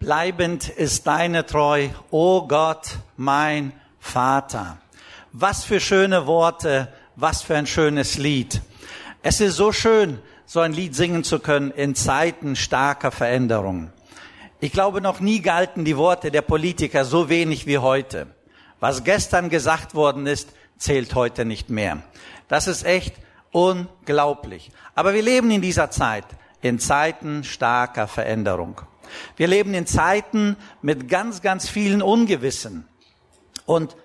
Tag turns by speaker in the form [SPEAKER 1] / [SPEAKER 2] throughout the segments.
[SPEAKER 1] Bleibend ist deine Treu, o Gott, mein Vater. Was für schöne Worte, was für ein schönes Lied. Es ist so schön, so ein Lied singen zu können in Zeiten starker Veränderung. Ich glaube, noch nie galten die Worte der Politiker so wenig wie heute. Was gestern gesagt worden ist, zählt heute nicht mehr. Das ist echt unglaublich. Aber wir leben in dieser Zeit, in Zeiten starker Veränderung. Wir leben in Zeiten mit ganz, ganz vielen Ungewissen. Und,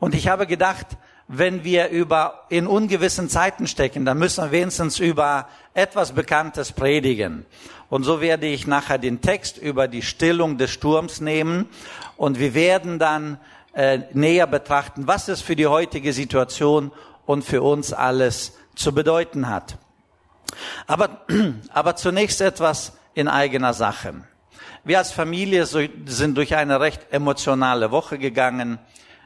[SPEAKER 1] und ich habe gedacht, wenn wir über, in ungewissen Zeiten stecken, dann müssen wir wenigstens über etwas Bekanntes predigen. Und so werde ich nachher den Text über die Stillung des Sturms nehmen und wir werden dann äh, näher betrachten, was es für die heutige Situation und für uns alles zu bedeuten hat. Aber, aber zunächst etwas in eigener Sache. Wir als Familie sind durch eine recht emotionale Woche gegangen.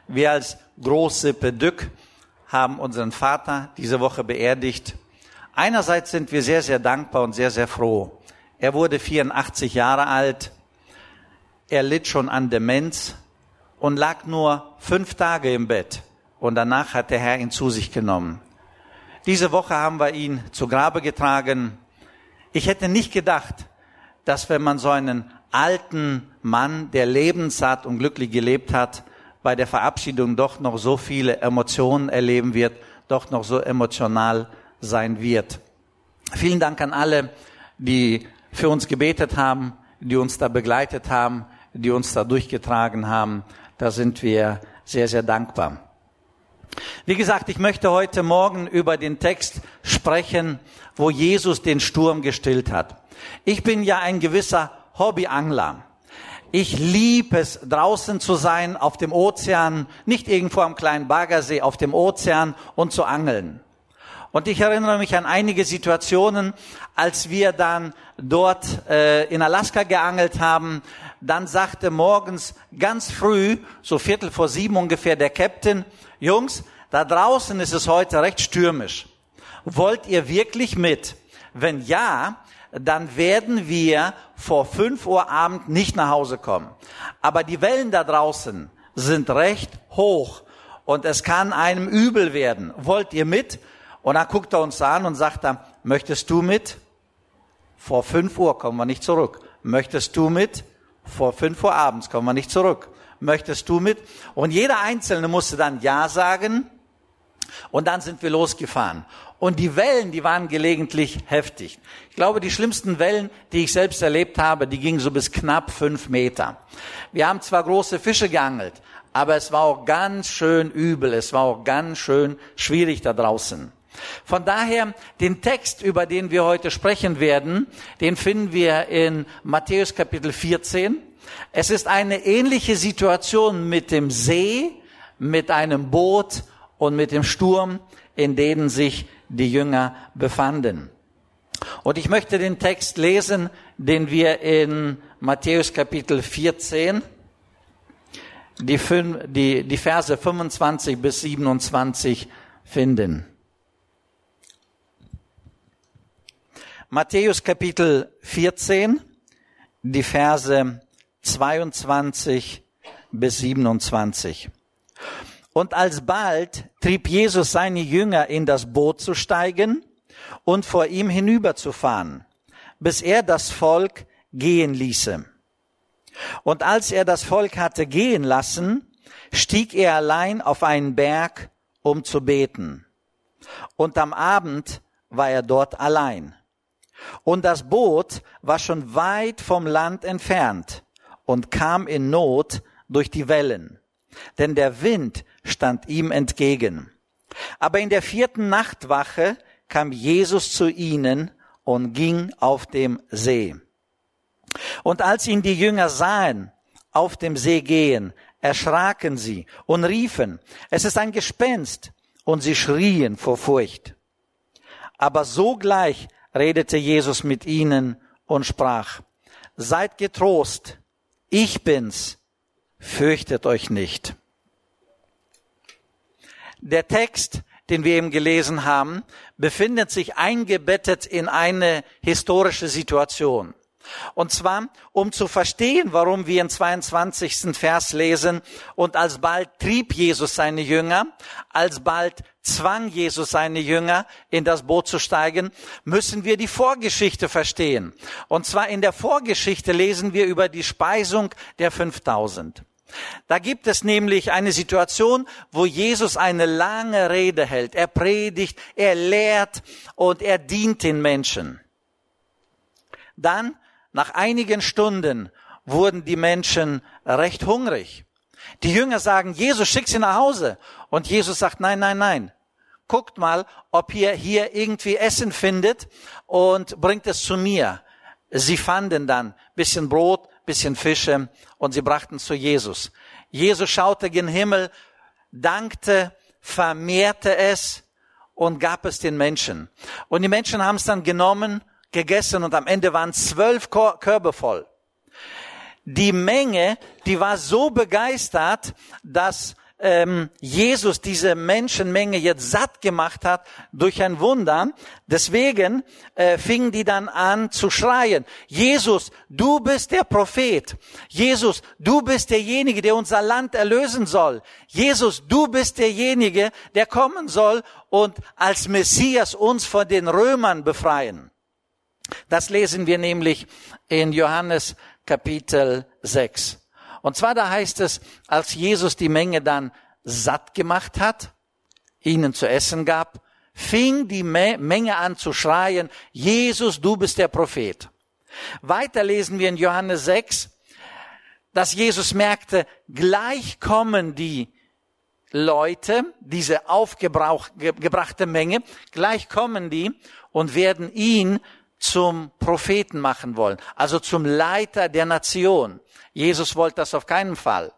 [SPEAKER 1] Wir als Großsippe Dück haben unseren Vater diese Woche beerdigt. Einerseits sind wir sehr, sehr dankbar und sehr, sehr froh. Er wurde 84 Jahre alt. Er litt schon an Demenz und lag nur fünf Tage im Bett. Und danach hat der Herr ihn zu sich genommen. Diese Woche haben wir ihn zu Grabe getragen. Ich hätte nicht gedacht, dass wenn man so einen alten Mann, der lebenssatt und glücklich gelebt hat, bei der Verabschiedung doch noch so viele Emotionen erleben wird, doch noch so emotional sein wird. Vielen Dank an alle, die für uns gebetet haben, die uns da begleitet haben, die uns da durchgetragen haben. Da sind wir sehr, sehr dankbar. Wie gesagt, ich möchte heute Morgen über den Text sprechen, wo Jesus den Sturm gestillt hat. Ich bin ja ein gewisser Hobbyangler. Ich liebe es, draußen zu sein, auf dem Ozean, nicht irgendwo am kleinen Baggersee, auf dem Ozean und zu angeln. Und ich erinnere mich an einige Situationen, als wir dann dort äh, in Alaska geangelt haben. Dann sagte morgens ganz früh, so Viertel vor sieben ungefähr, der Captain, Jungs, da draußen ist es heute recht stürmisch. Wollt ihr wirklich mit? Wenn ja, dann werden wir vor fünf Uhr Abend nicht nach Hause kommen. Aber die Wellen da draußen sind recht hoch und es kann einem übel werden. Wollt ihr mit? Und dann guckt er uns an und sagt dann, möchtest du mit? Vor fünf Uhr kommen wir nicht zurück. Möchtest du mit? Vor fünf Uhr abends kommen wir nicht zurück. Möchtest du mit? Und jeder Einzelne musste dann Ja sagen. Und dann sind wir losgefahren. Und die Wellen, die waren gelegentlich heftig. Ich glaube, die schlimmsten Wellen, die ich selbst erlebt habe, die gingen so bis knapp fünf Meter. Wir haben zwar große Fische geangelt, aber es war auch ganz schön übel, es war auch ganz schön schwierig da draußen. Von daher, den Text, über den wir heute sprechen werden, den finden wir in Matthäus Kapitel 14. Es ist eine ähnliche Situation mit dem See, mit einem Boot und mit dem Sturm, in denen sich die Jünger befanden. Und ich möchte den Text lesen, den wir in Matthäus Kapitel 14, die, die, die Verse 25 bis 27 finden. Matthäus Kapitel 14, die Verse 22 bis 27. Und alsbald trieb Jesus seine Jünger in das Boot zu steigen und vor ihm hinüberzufahren, bis er das Volk gehen ließe. Und als er das Volk hatte gehen lassen, stieg er allein auf einen Berg, um zu beten. Und am Abend war er dort allein. Und das Boot war schon weit vom Land entfernt und kam in Not durch die Wellen denn der Wind stand ihm entgegen. Aber in der vierten Nachtwache kam Jesus zu ihnen und ging auf dem See. Und als ihn die Jünger sahen auf dem See gehen, erschraken sie und riefen, es ist ein Gespenst, und sie schrien vor Furcht. Aber sogleich redete Jesus mit ihnen und sprach, Seid getrost, ich bin's, fürchtet euch nicht. Der Text, den wir eben gelesen haben, befindet sich eingebettet in eine historische Situation. Und zwar, um zu verstehen, warum wir im 22. Vers lesen, und alsbald trieb Jesus seine Jünger, alsbald zwang Jesus seine Jünger, in das Boot zu steigen, müssen wir die Vorgeschichte verstehen. Und zwar in der Vorgeschichte lesen wir über die Speisung der 5000. Da gibt es nämlich eine Situation, wo Jesus eine lange Rede hält. Er predigt, er lehrt und er dient den Menschen. Dann nach einigen Stunden wurden die Menschen recht hungrig. Die Jünger sagen, Jesus, schick sie nach Hause. Und Jesus sagt, nein, nein, nein. Guckt mal, ob ihr hier irgendwie Essen findet und bringt es zu mir. Sie fanden dann bisschen Brot, bisschen Fische und sie brachten zu Jesus. Jesus schaute gen Himmel, dankte, vermehrte es und gab es den Menschen. Und die Menschen haben es dann genommen gegessen und am Ende waren zwölf Körbe voll. Die Menge, die war so begeistert, dass ähm, Jesus diese Menschenmenge jetzt satt gemacht hat durch ein Wunder. Deswegen äh, fingen die dann an zu schreien, Jesus, du bist der Prophet. Jesus, du bist derjenige, der unser Land erlösen soll. Jesus, du bist derjenige, der kommen soll und als Messias uns von den Römern befreien. Das lesen wir nämlich in Johannes Kapitel 6. Und zwar da heißt es, als Jesus die Menge dann satt gemacht hat, ihnen zu essen gab, fing die Menge an zu schreien, Jesus, du bist der Prophet. Weiter lesen wir in Johannes 6, dass Jesus merkte, gleich kommen die Leute, diese aufgebrachte Menge, gleich kommen die und werden ihn zum Propheten machen wollen, also zum Leiter der Nation. Jesus wollte das auf keinen Fall.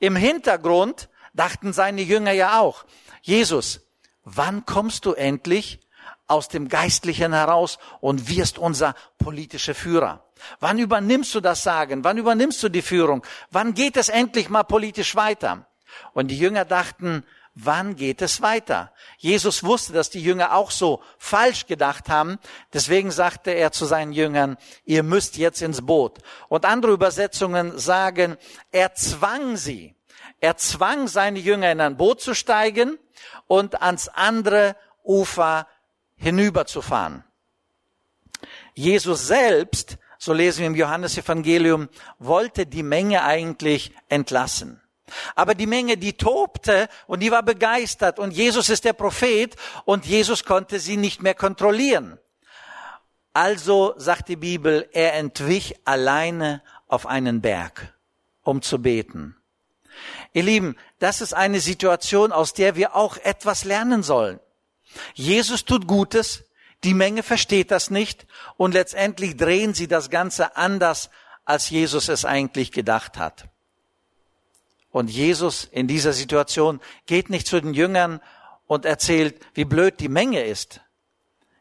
[SPEAKER 1] Im Hintergrund dachten seine Jünger ja auch, Jesus, wann kommst du endlich aus dem Geistlichen heraus und wirst unser politischer Führer? Wann übernimmst du das Sagen? Wann übernimmst du die Führung? Wann geht es endlich mal politisch weiter? Und die Jünger dachten, wann geht es weiter? Jesus wusste, dass die Jünger auch so falsch gedacht haben. Deswegen sagte er zu seinen Jüngern, ihr müsst jetzt ins Boot. Und andere Übersetzungen sagen, er zwang sie. Er zwang seine Jünger in ein Boot zu steigen und ans andere Ufer hinüberzufahren. Jesus selbst, so lesen wir im Johannesevangelium, wollte die Menge eigentlich entlassen. Aber die Menge, die tobte und die war begeistert und Jesus ist der Prophet und Jesus konnte sie nicht mehr kontrollieren. Also sagt die Bibel, er entwich alleine auf einen Berg, um zu beten. Ihr Lieben, das ist eine Situation, aus der wir auch etwas lernen sollen. Jesus tut Gutes, die Menge versteht das nicht und letztendlich drehen sie das Ganze anders, als Jesus es eigentlich gedacht hat. Und Jesus in dieser Situation geht nicht zu den Jüngern und erzählt, wie blöd die Menge ist.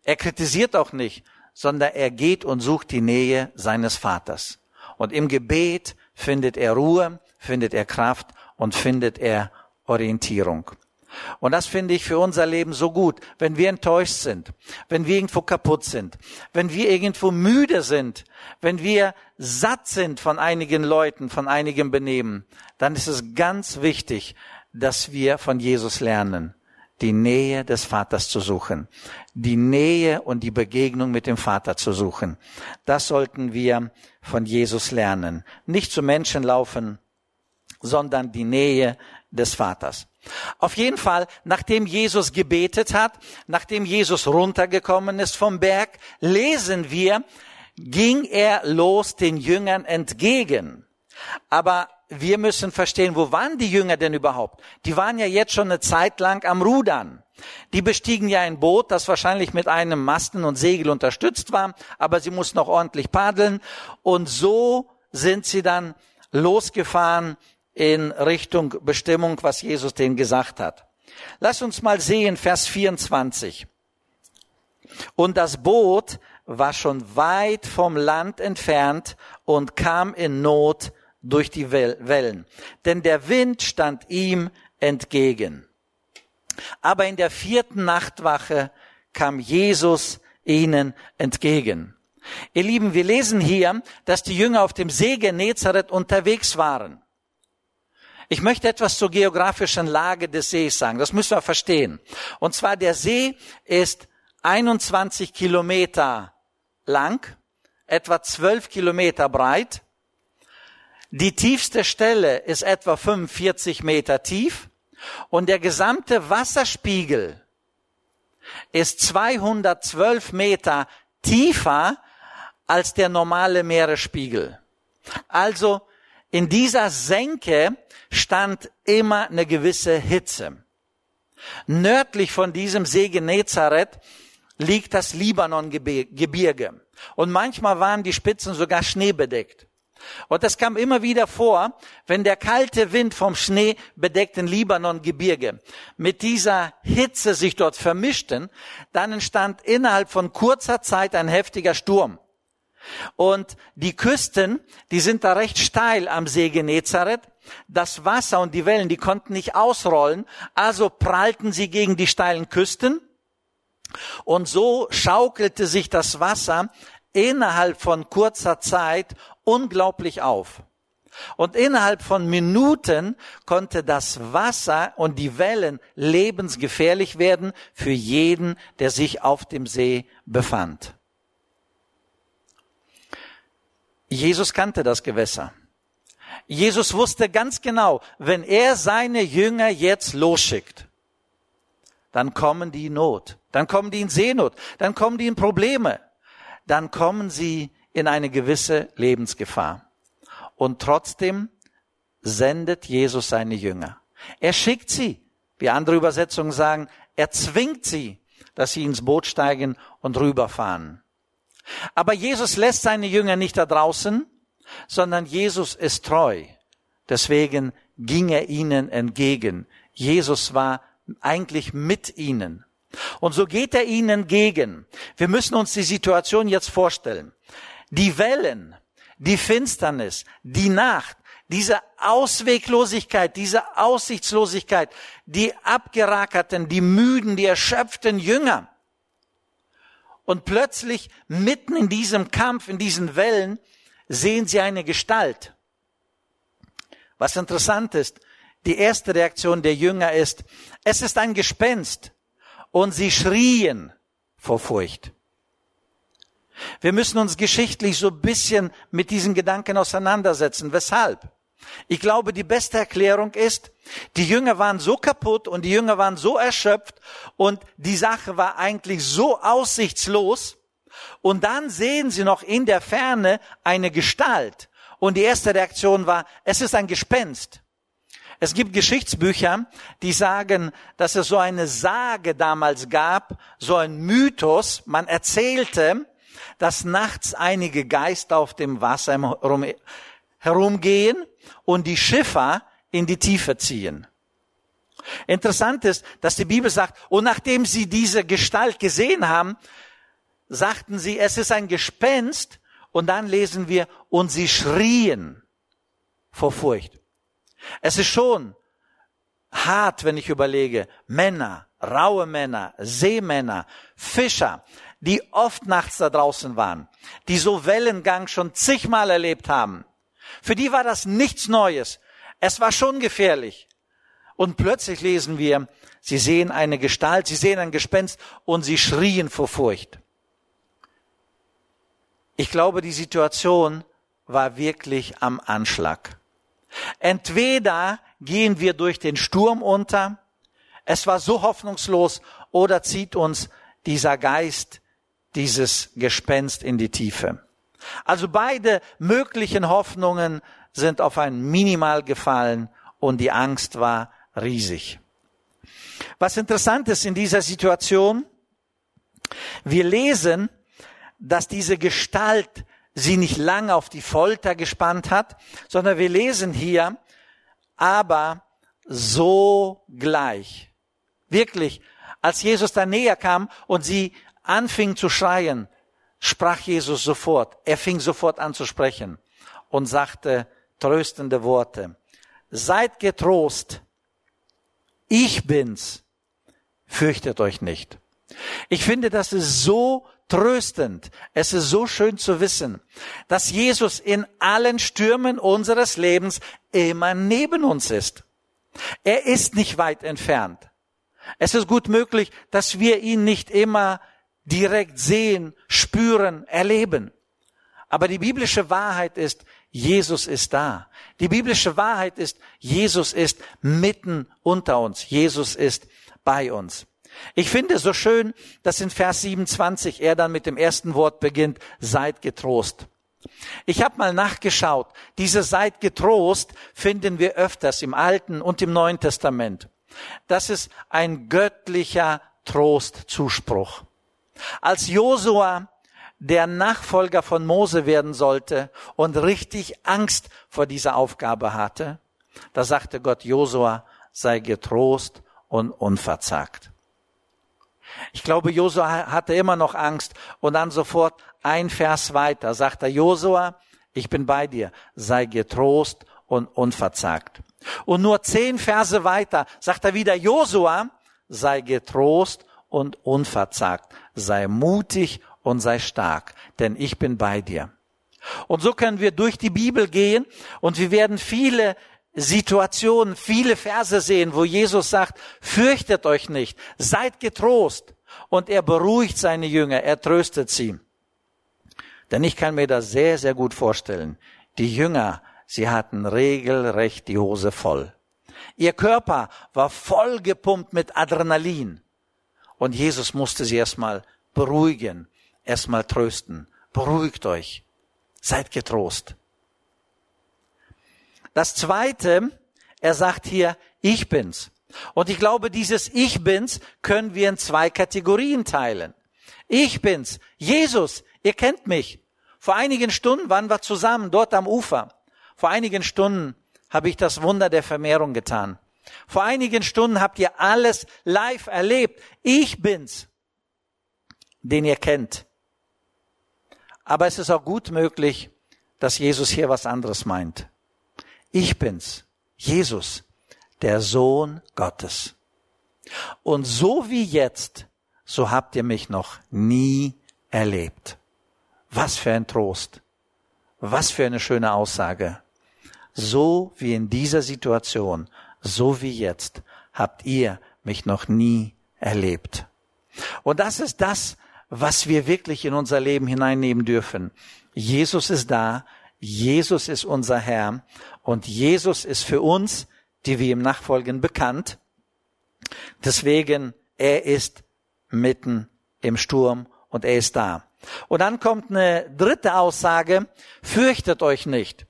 [SPEAKER 1] Er kritisiert auch nicht, sondern er geht und sucht die Nähe seines Vaters. Und im Gebet findet er Ruhe, findet er Kraft und findet er Orientierung. Und das finde ich für unser Leben so gut. Wenn wir enttäuscht sind, wenn wir irgendwo kaputt sind, wenn wir irgendwo müde sind, wenn wir satt sind von einigen Leuten, von einigem Benehmen, dann ist es ganz wichtig, dass wir von Jesus lernen, die Nähe des Vaters zu suchen, die Nähe und die Begegnung mit dem Vater zu suchen. Das sollten wir von Jesus lernen. Nicht zu Menschen laufen, sondern die Nähe des Vaters. Auf jeden Fall, nachdem Jesus gebetet hat, nachdem Jesus runtergekommen ist vom Berg, lesen wir, ging er los den Jüngern entgegen. Aber wir müssen verstehen, wo waren die Jünger denn überhaupt? Die waren ja jetzt schon eine Zeit lang am Rudern. Die bestiegen ja ein Boot, das wahrscheinlich mit einem Masten und Segel unterstützt war, aber sie mussten auch ordentlich paddeln. Und so sind sie dann losgefahren in Richtung Bestimmung, was Jesus denen gesagt hat. Lass uns mal sehen, Vers 24. Und das Boot war schon weit vom Land entfernt und kam in Not durch die Wellen, denn der Wind stand ihm entgegen. Aber in der vierten Nachtwache kam Jesus ihnen entgegen. Ihr Lieben, wir lesen hier, dass die Jünger auf dem See Genezareth unterwegs waren. Ich möchte etwas zur geografischen Lage des Sees sagen. Das müssen wir verstehen. Und zwar der See ist 21 Kilometer lang, etwa 12 Kilometer breit. Die tiefste Stelle ist etwa 45 Meter tief und der gesamte Wasserspiegel ist 212 Meter tiefer als der normale Meeresspiegel. Also in dieser Senke stand immer eine gewisse Hitze. Nördlich von diesem See Genezareth liegt das Libanon-Gebirge. Und manchmal waren die Spitzen sogar schneebedeckt. Und das kam immer wieder vor, wenn der kalte Wind vom schneebedeckten Libanon-Gebirge mit dieser Hitze sich dort vermischten, dann entstand innerhalb von kurzer Zeit ein heftiger Sturm. Und die Küsten, die sind da recht steil am See Genezareth. Das Wasser und die Wellen, die konnten nicht ausrollen, also prallten sie gegen die steilen Küsten. Und so schaukelte sich das Wasser innerhalb von kurzer Zeit unglaublich auf. Und innerhalb von Minuten konnte das Wasser und die Wellen lebensgefährlich werden für jeden, der sich auf dem See befand. Jesus kannte das Gewässer. Jesus wusste ganz genau, wenn er seine Jünger jetzt losschickt, dann kommen die in Not, dann kommen die in Seenot, dann kommen die in Probleme, dann kommen sie in eine gewisse Lebensgefahr. Und trotzdem sendet Jesus seine Jünger. Er schickt sie, wie andere Übersetzungen sagen, er zwingt sie, dass sie ins Boot steigen und rüberfahren. Aber Jesus lässt seine Jünger nicht da draußen, sondern Jesus ist treu. Deswegen ging er ihnen entgegen. Jesus war eigentlich mit ihnen. Und so geht er ihnen entgegen. Wir müssen uns die Situation jetzt vorstellen. Die Wellen, die Finsternis, die Nacht, diese Ausweglosigkeit, diese Aussichtslosigkeit, die abgerackerten, die müden, die erschöpften Jünger, und plötzlich mitten in diesem Kampf, in diesen Wellen, sehen sie eine Gestalt. Was interessant ist, die erste Reaktion der Jünger ist, es ist ein Gespenst. Und sie schrien vor Furcht. Wir müssen uns geschichtlich so ein bisschen mit diesen Gedanken auseinandersetzen. Weshalb? Ich glaube, die beste Erklärung ist, die Jünger waren so kaputt und die Jünger waren so erschöpft und die Sache war eigentlich so aussichtslos. Und dann sehen sie noch in der Ferne eine Gestalt. Und die erste Reaktion war, es ist ein Gespenst. Es gibt Geschichtsbücher, die sagen, dass es so eine Sage damals gab, so ein Mythos. Man erzählte, dass nachts einige Geister auf dem Wasser herumgehen und die Schiffer in die Tiefe ziehen. Interessant ist, dass die Bibel sagt, und nachdem sie diese Gestalt gesehen haben, sagten sie, es ist ein Gespenst, und dann lesen wir, und sie schrien vor Furcht. Es ist schon hart, wenn ich überlege, Männer, raue Männer, Seemänner, Fischer, die oft nachts da draußen waren, die so Wellengang schon zigmal erlebt haben, für die war das nichts Neues. Es war schon gefährlich. Und plötzlich lesen wir, sie sehen eine Gestalt, sie sehen ein Gespenst und sie schrien vor Furcht. Ich glaube, die Situation war wirklich am Anschlag. Entweder gehen wir durch den Sturm unter, es war so hoffnungslos, oder zieht uns dieser Geist, dieses Gespenst in die Tiefe. Also beide möglichen Hoffnungen sind auf ein Minimal gefallen und die Angst war riesig. Was interessant ist in dieser Situation, wir lesen, dass diese Gestalt sie nicht lange auf die Folter gespannt hat, sondern wir lesen hier, aber so gleich. Wirklich, als Jesus da näher kam und sie anfing zu schreien, sprach Jesus sofort. Er fing sofort an zu sprechen und sagte tröstende Worte. Seid getrost. Ich bin's. Fürchtet euch nicht. Ich finde, das ist so tröstend. Es ist so schön zu wissen, dass Jesus in allen Stürmen unseres Lebens immer neben uns ist. Er ist nicht weit entfernt. Es ist gut möglich, dass wir ihn nicht immer direkt sehen, spüren, erleben. Aber die biblische Wahrheit ist, Jesus ist da. Die biblische Wahrheit ist, Jesus ist mitten unter uns. Jesus ist bei uns. Ich finde so schön, dass in Vers 27 er dann mit dem ersten Wort beginnt, seid getrost. Ich habe mal nachgeschaut. Diese seid getrost finden wir öfters im Alten und im Neuen Testament. Das ist ein göttlicher Trostzuspruch. Als Josua der Nachfolger von Mose werden sollte und richtig Angst vor dieser Aufgabe hatte, da sagte Gott Josua, sei getrost und unverzagt. Ich glaube, Josua hatte immer noch Angst und dann sofort ein Vers weiter sagt er, Josua, ich bin bei dir, sei getrost und unverzagt. Und nur zehn Verse weiter sagt er wieder, Josua, sei getrost und unverzagt, sei mutig und sei stark, denn ich bin bei dir. Und so können wir durch die Bibel gehen und wir werden viele Situationen, viele Verse sehen, wo Jesus sagt, fürchtet euch nicht, seid getrost. Und er beruhigt seine Jünger, er tröstet sie. Denn ich kann mir das sehr, sehr gut vorstellen. Die Jünger, sie hatten regelrecht die Hose voll. Ihr Körper war voll gepumpt mit Adrenalin. Und Jesus musste sie erstmal beruhigen, erstmal trösten. Beruhigt euch. Seid getrost. Das zweite, er sagt hier, ich bin's. Und ich glaube, dieses Ich bin's können wir in zwei Kategorien teilen. Ich bin's. Jesus, ihr kennt mich. Vor einigen Stunden waren wir zusammen dort am Ufer. Vor einigen Stunden habe ich das Wunder der Vermehrung getan. Vor einigen Stunden habt ihr alles live erlebt. Ich bin's, den ihr kennt. Aber es ist auch gut möglich, dass Jesus hier was anderes meint. Ich bin's, Jesus, der Sohn Gottes. Und so wie jetzt, so habt ihr mich noch nie erlebt. Was für ein Trost. Was für eine schöne Aussage. So wie in dieser Situation, so wie jetzt, habt ihr mich noch nie erlebt. Und das ist das, was wir wirklich in unser Leben hineinnehmen dürfen. Jesus ist da, Jesus ist unser Herr und Jesus ist für uns, die wir ihm nachfolgen, bekannt. Deswegen, er ist mitten im Sturm und er ist da. Und dann kommt eine dritte Aussage, fürchtet euch nicht.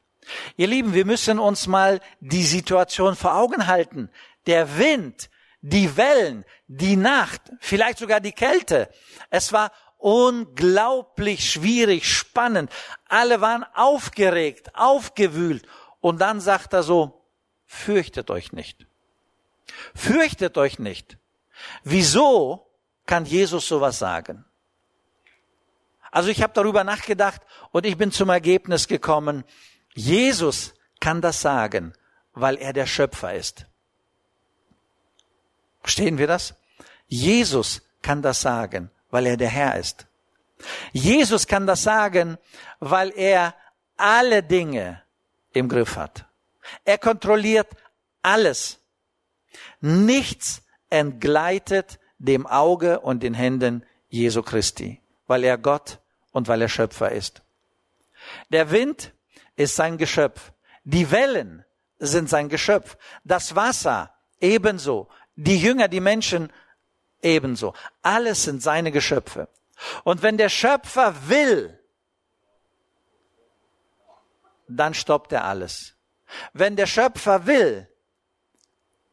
[SPEAKER 1] Ihr Lieben, wir müssen uns mal die Situation vor Augen halten. Der Wind, die Wellen, die Nacht, vielleicht sogar die Kälte. Es war unglaublich schwierig, spannend. Alle waren aufgeregt, aufgewühlt. Und dann sagt er so, fürchtet euch nicht. Fürchtet euch nicht. Wieso kann Jesus sowas sagen? Also ich habe darüber nachgedacht und ich bin zum Ergebnis gekommen, Jesus kann das sagen, weil er der Schöpfer ist. Verstehen wir das? Jesus kann das sagen, weil er der Herr ist. Jesus kann das sagen, weil er alle Dinge im Griff hat. Er kontrolliert alles. Nichts entgleitet dem Auge und den Händen Jesu Christi, weil er Gott und weil er Schöpfer ist. Der Wind ist sein Geschöpf. Die Wellen sind sein Geschöpf. Das Wasser ebenso. Die Jünger, die Menschen ebenso. Alles sind seine Geschöpfe. Und wenn der Schöpfer will, dann stoppt er alles. Wenn der Schöpfer will,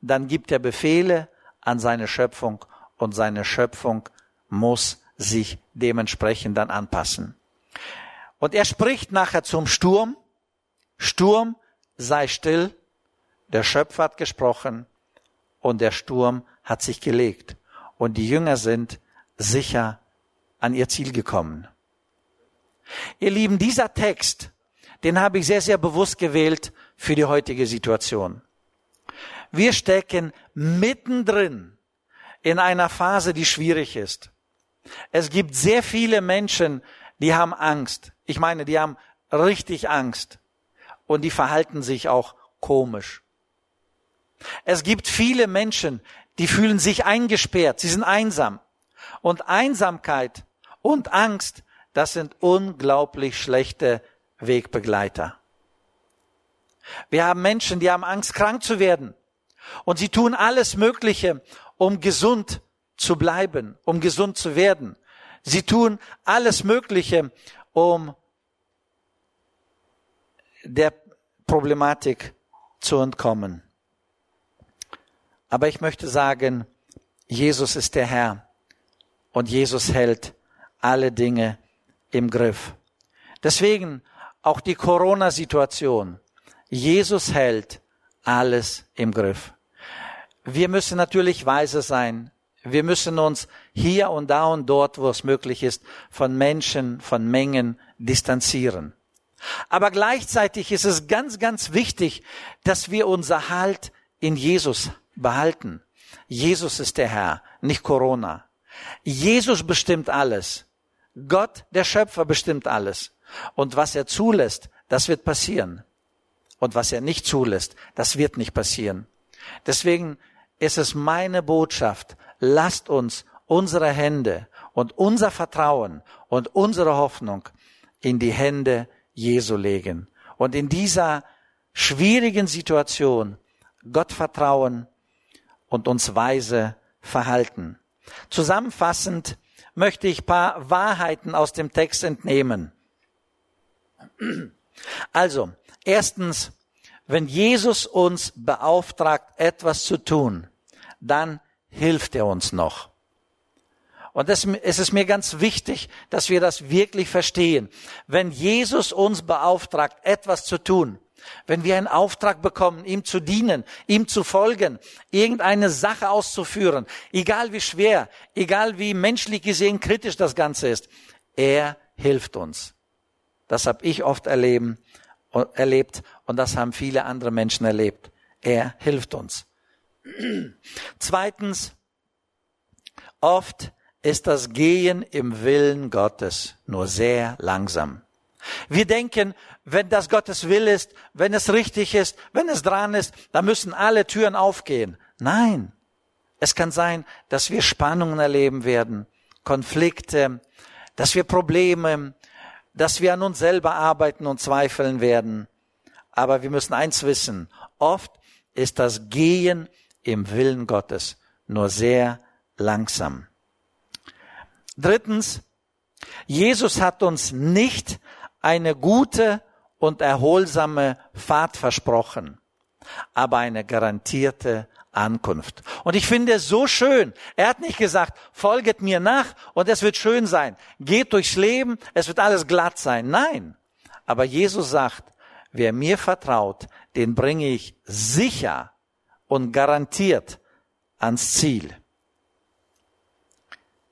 [SPEAKER 1] dann gibt er Befehle an seine Schöpfung und seine Schöpfung muss sich dementsprechend dann anpassen. Und er spricht nachher zum Sturm. Sturm, sei still. Der Schöpfer hat gesprochen und der Sturm hat sich gelegt. Und die Jünger sind sicher an ihr Ziel gekommen. Ihr Lieben, dieser Text, den habe ich sehr, sehr bewusst gewählt für die heutige Situation. Wir stecken mittendrin in einer Phase, die schwierig ist. Es gibt sehr viele Menschen, die haben Angst. Ich meine, die haben richtig Angst. Und die verhalten sich auch komisch. Es gibt viele Menschen, die fühlen sich eingesperrt, sie sind einsam. Und Einsamkeit und Angst, das sind unglaublich schlechte Wegbegleiter. Wir haben Menschen, die haben Angst, krank zu werden. Und sie tun alles Mögliche, um gesund zu bleiben, um gesund zu werden. Sie tun alles Mögliche, um der Problematik zu entkommen. Aber ich möchte sagen, Jesus ist der Herr und Jesus hält alle Dinge im Griff. Deswegen auch die Corona-Situation. Jesus hält alles im Griff. Wir müssen natürlich weise sein. Wir müssen uns hier und da und dort, wo es möglich ist, von Menschen, von Mengen distanzieren. Aber gleichzeitig ist es ganz, ganz wichtig, dass wir unser Halt in Jesus behalten. Jesus ist der Herr, nicht Corona. Jesus bestimmt alles. Gott, der Schöpfer, bestimmt alles. Und was er zulässt, das wird passieren. Und was er nicht zulässt, das wird nicht passieren. Deswegen ist es meine Botschaft, lasst uns unsere Hände und unser Vertrauen und unsere Hoffnung in die Hände Jesu legen. Und in dieser schwierigen Situation Gott vertrauen und uns weise verhalten. Zusammenfassend möchte ich paar Wahrheiten aus dem Text entnehmen. Also, erstens, wenn Jesus uns beauftragt, etwas zu tun, dann hilft er uns noch. Und es ist mir ganz wichtig, dass wir das wirklich verstehen. Wenn Jesus uns beauftragt, etwas zu tun, wenn wir einen Auftrag bekommen, ihm zu dienen, ihm zu folgen, irgendeine Sache auszuführen, egal wie schwer, egal wie menschlich gesehen kritisch das Ganze ist, er hilft uns. Das habe ich oft erleben, erlebt und das haben viele andere Menschen erlebt. Er hilft uns. Zweitens, oft ist das Gehen im Willen Gottes nur sehr langsam. Wir denken, wenn das Gottes Will ist, wenn es richtig ist, wenn es dran ist, dann müssen alle Türen aufgehen. Nein. Es kann sein, dass wir Spannungen erleben werden, Konflikte, dass wir Probleme, dass wir an uns selber arbeiten und zweifeln werden. Aber wir müssen eins wissen. Oft ist das Gehen im Willen Gottes nur sehr langsam. Drittens, Jesus hat uns nicht eine gute und erholsame Fahrt versprochen, aber eine garantierte Ankunft. Und ich finde es so schön. Er hat nicht gesagt, folget mir nach und es wird schön sein. Geht durchs Leben, es wird alles glatt sein. Nein. Aber Jesus sagt, wer mir vertraut, den bringe ich sicher und garantiert ans Ziel.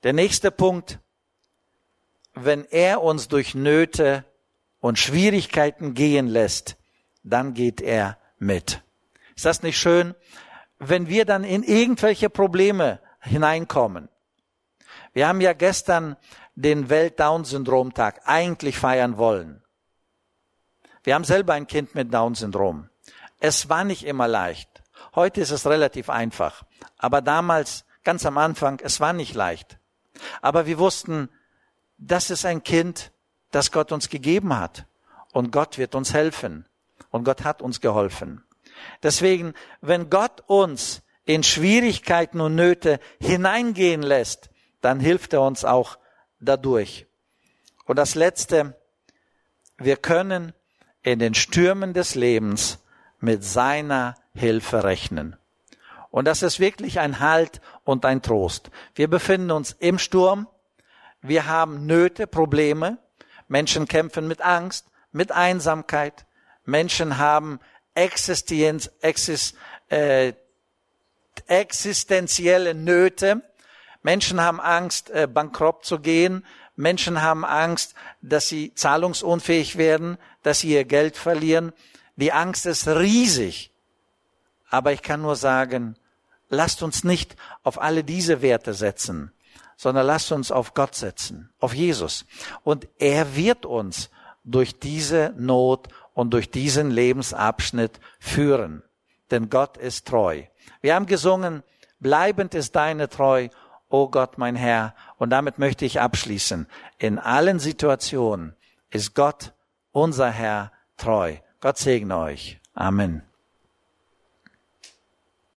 [SPEAKER 1] Der nächste Punkt, wenn er uns durch Nöte und Schwierigkeiten gehen lässt, dann geht er mit. Ist das nicht schön? Wenn wir dann in irgendwelche Probleme hineinkommen. Wir haben ja gestern den Welt-Down-Syndrom-Tag eigentlich feiern wollen. Wir haben selber ein Kind mit Down-Syndrom. Es war nicht immer leicht. Heute ist es relativ einfach. Aber damals, ganz am Anfang, es war nicht leicht. Aber wir wussten, das ist ein Kind, das Gott uns gegeben hat. Und Gott wird uns helfen. Und Gott hat uns geholfen. Deswegen, wenn Gott uns in Schwierigkeiten und Nöte hineingehen lässt, dann hilft er uns auch dadurch. Und das Letzte, wir können in den Stürmen des Lebens mit seiner Hilfe rechnen. Und das ist wirklich ein Halt und ein Trost. Wir befinden uns im Sturm, wir haben Nöte, Probleme, Menschen kämpfen mit Angst, mit Einsamkeit, Menschen haben Existenz, Exis, äh, existenzielle Nöte, Menschen haben Angst, äh, bankrott zu gehen, Menschen haben Angst, dass sie zahlungsunfähig werden, dass sie ihr Geld verlieren. Die Angst ist riesig. Aber ich kann nur sagen, lasst uns nicht auf alle diese Werte setzen, sondern lasst uns auf Gott setzen, auf Jesus. Und er wird uns durch diese Not und durch diesen Lebensabschnitt führen. Denn Gott ist treu. Wir haben gesungen, bleibend ist deine Treu, o Gott mein Herr. Und damit möchte ich abschließen. In allen Situationen ist Gott, unser Herr, treu. Gott segne euch. Amen.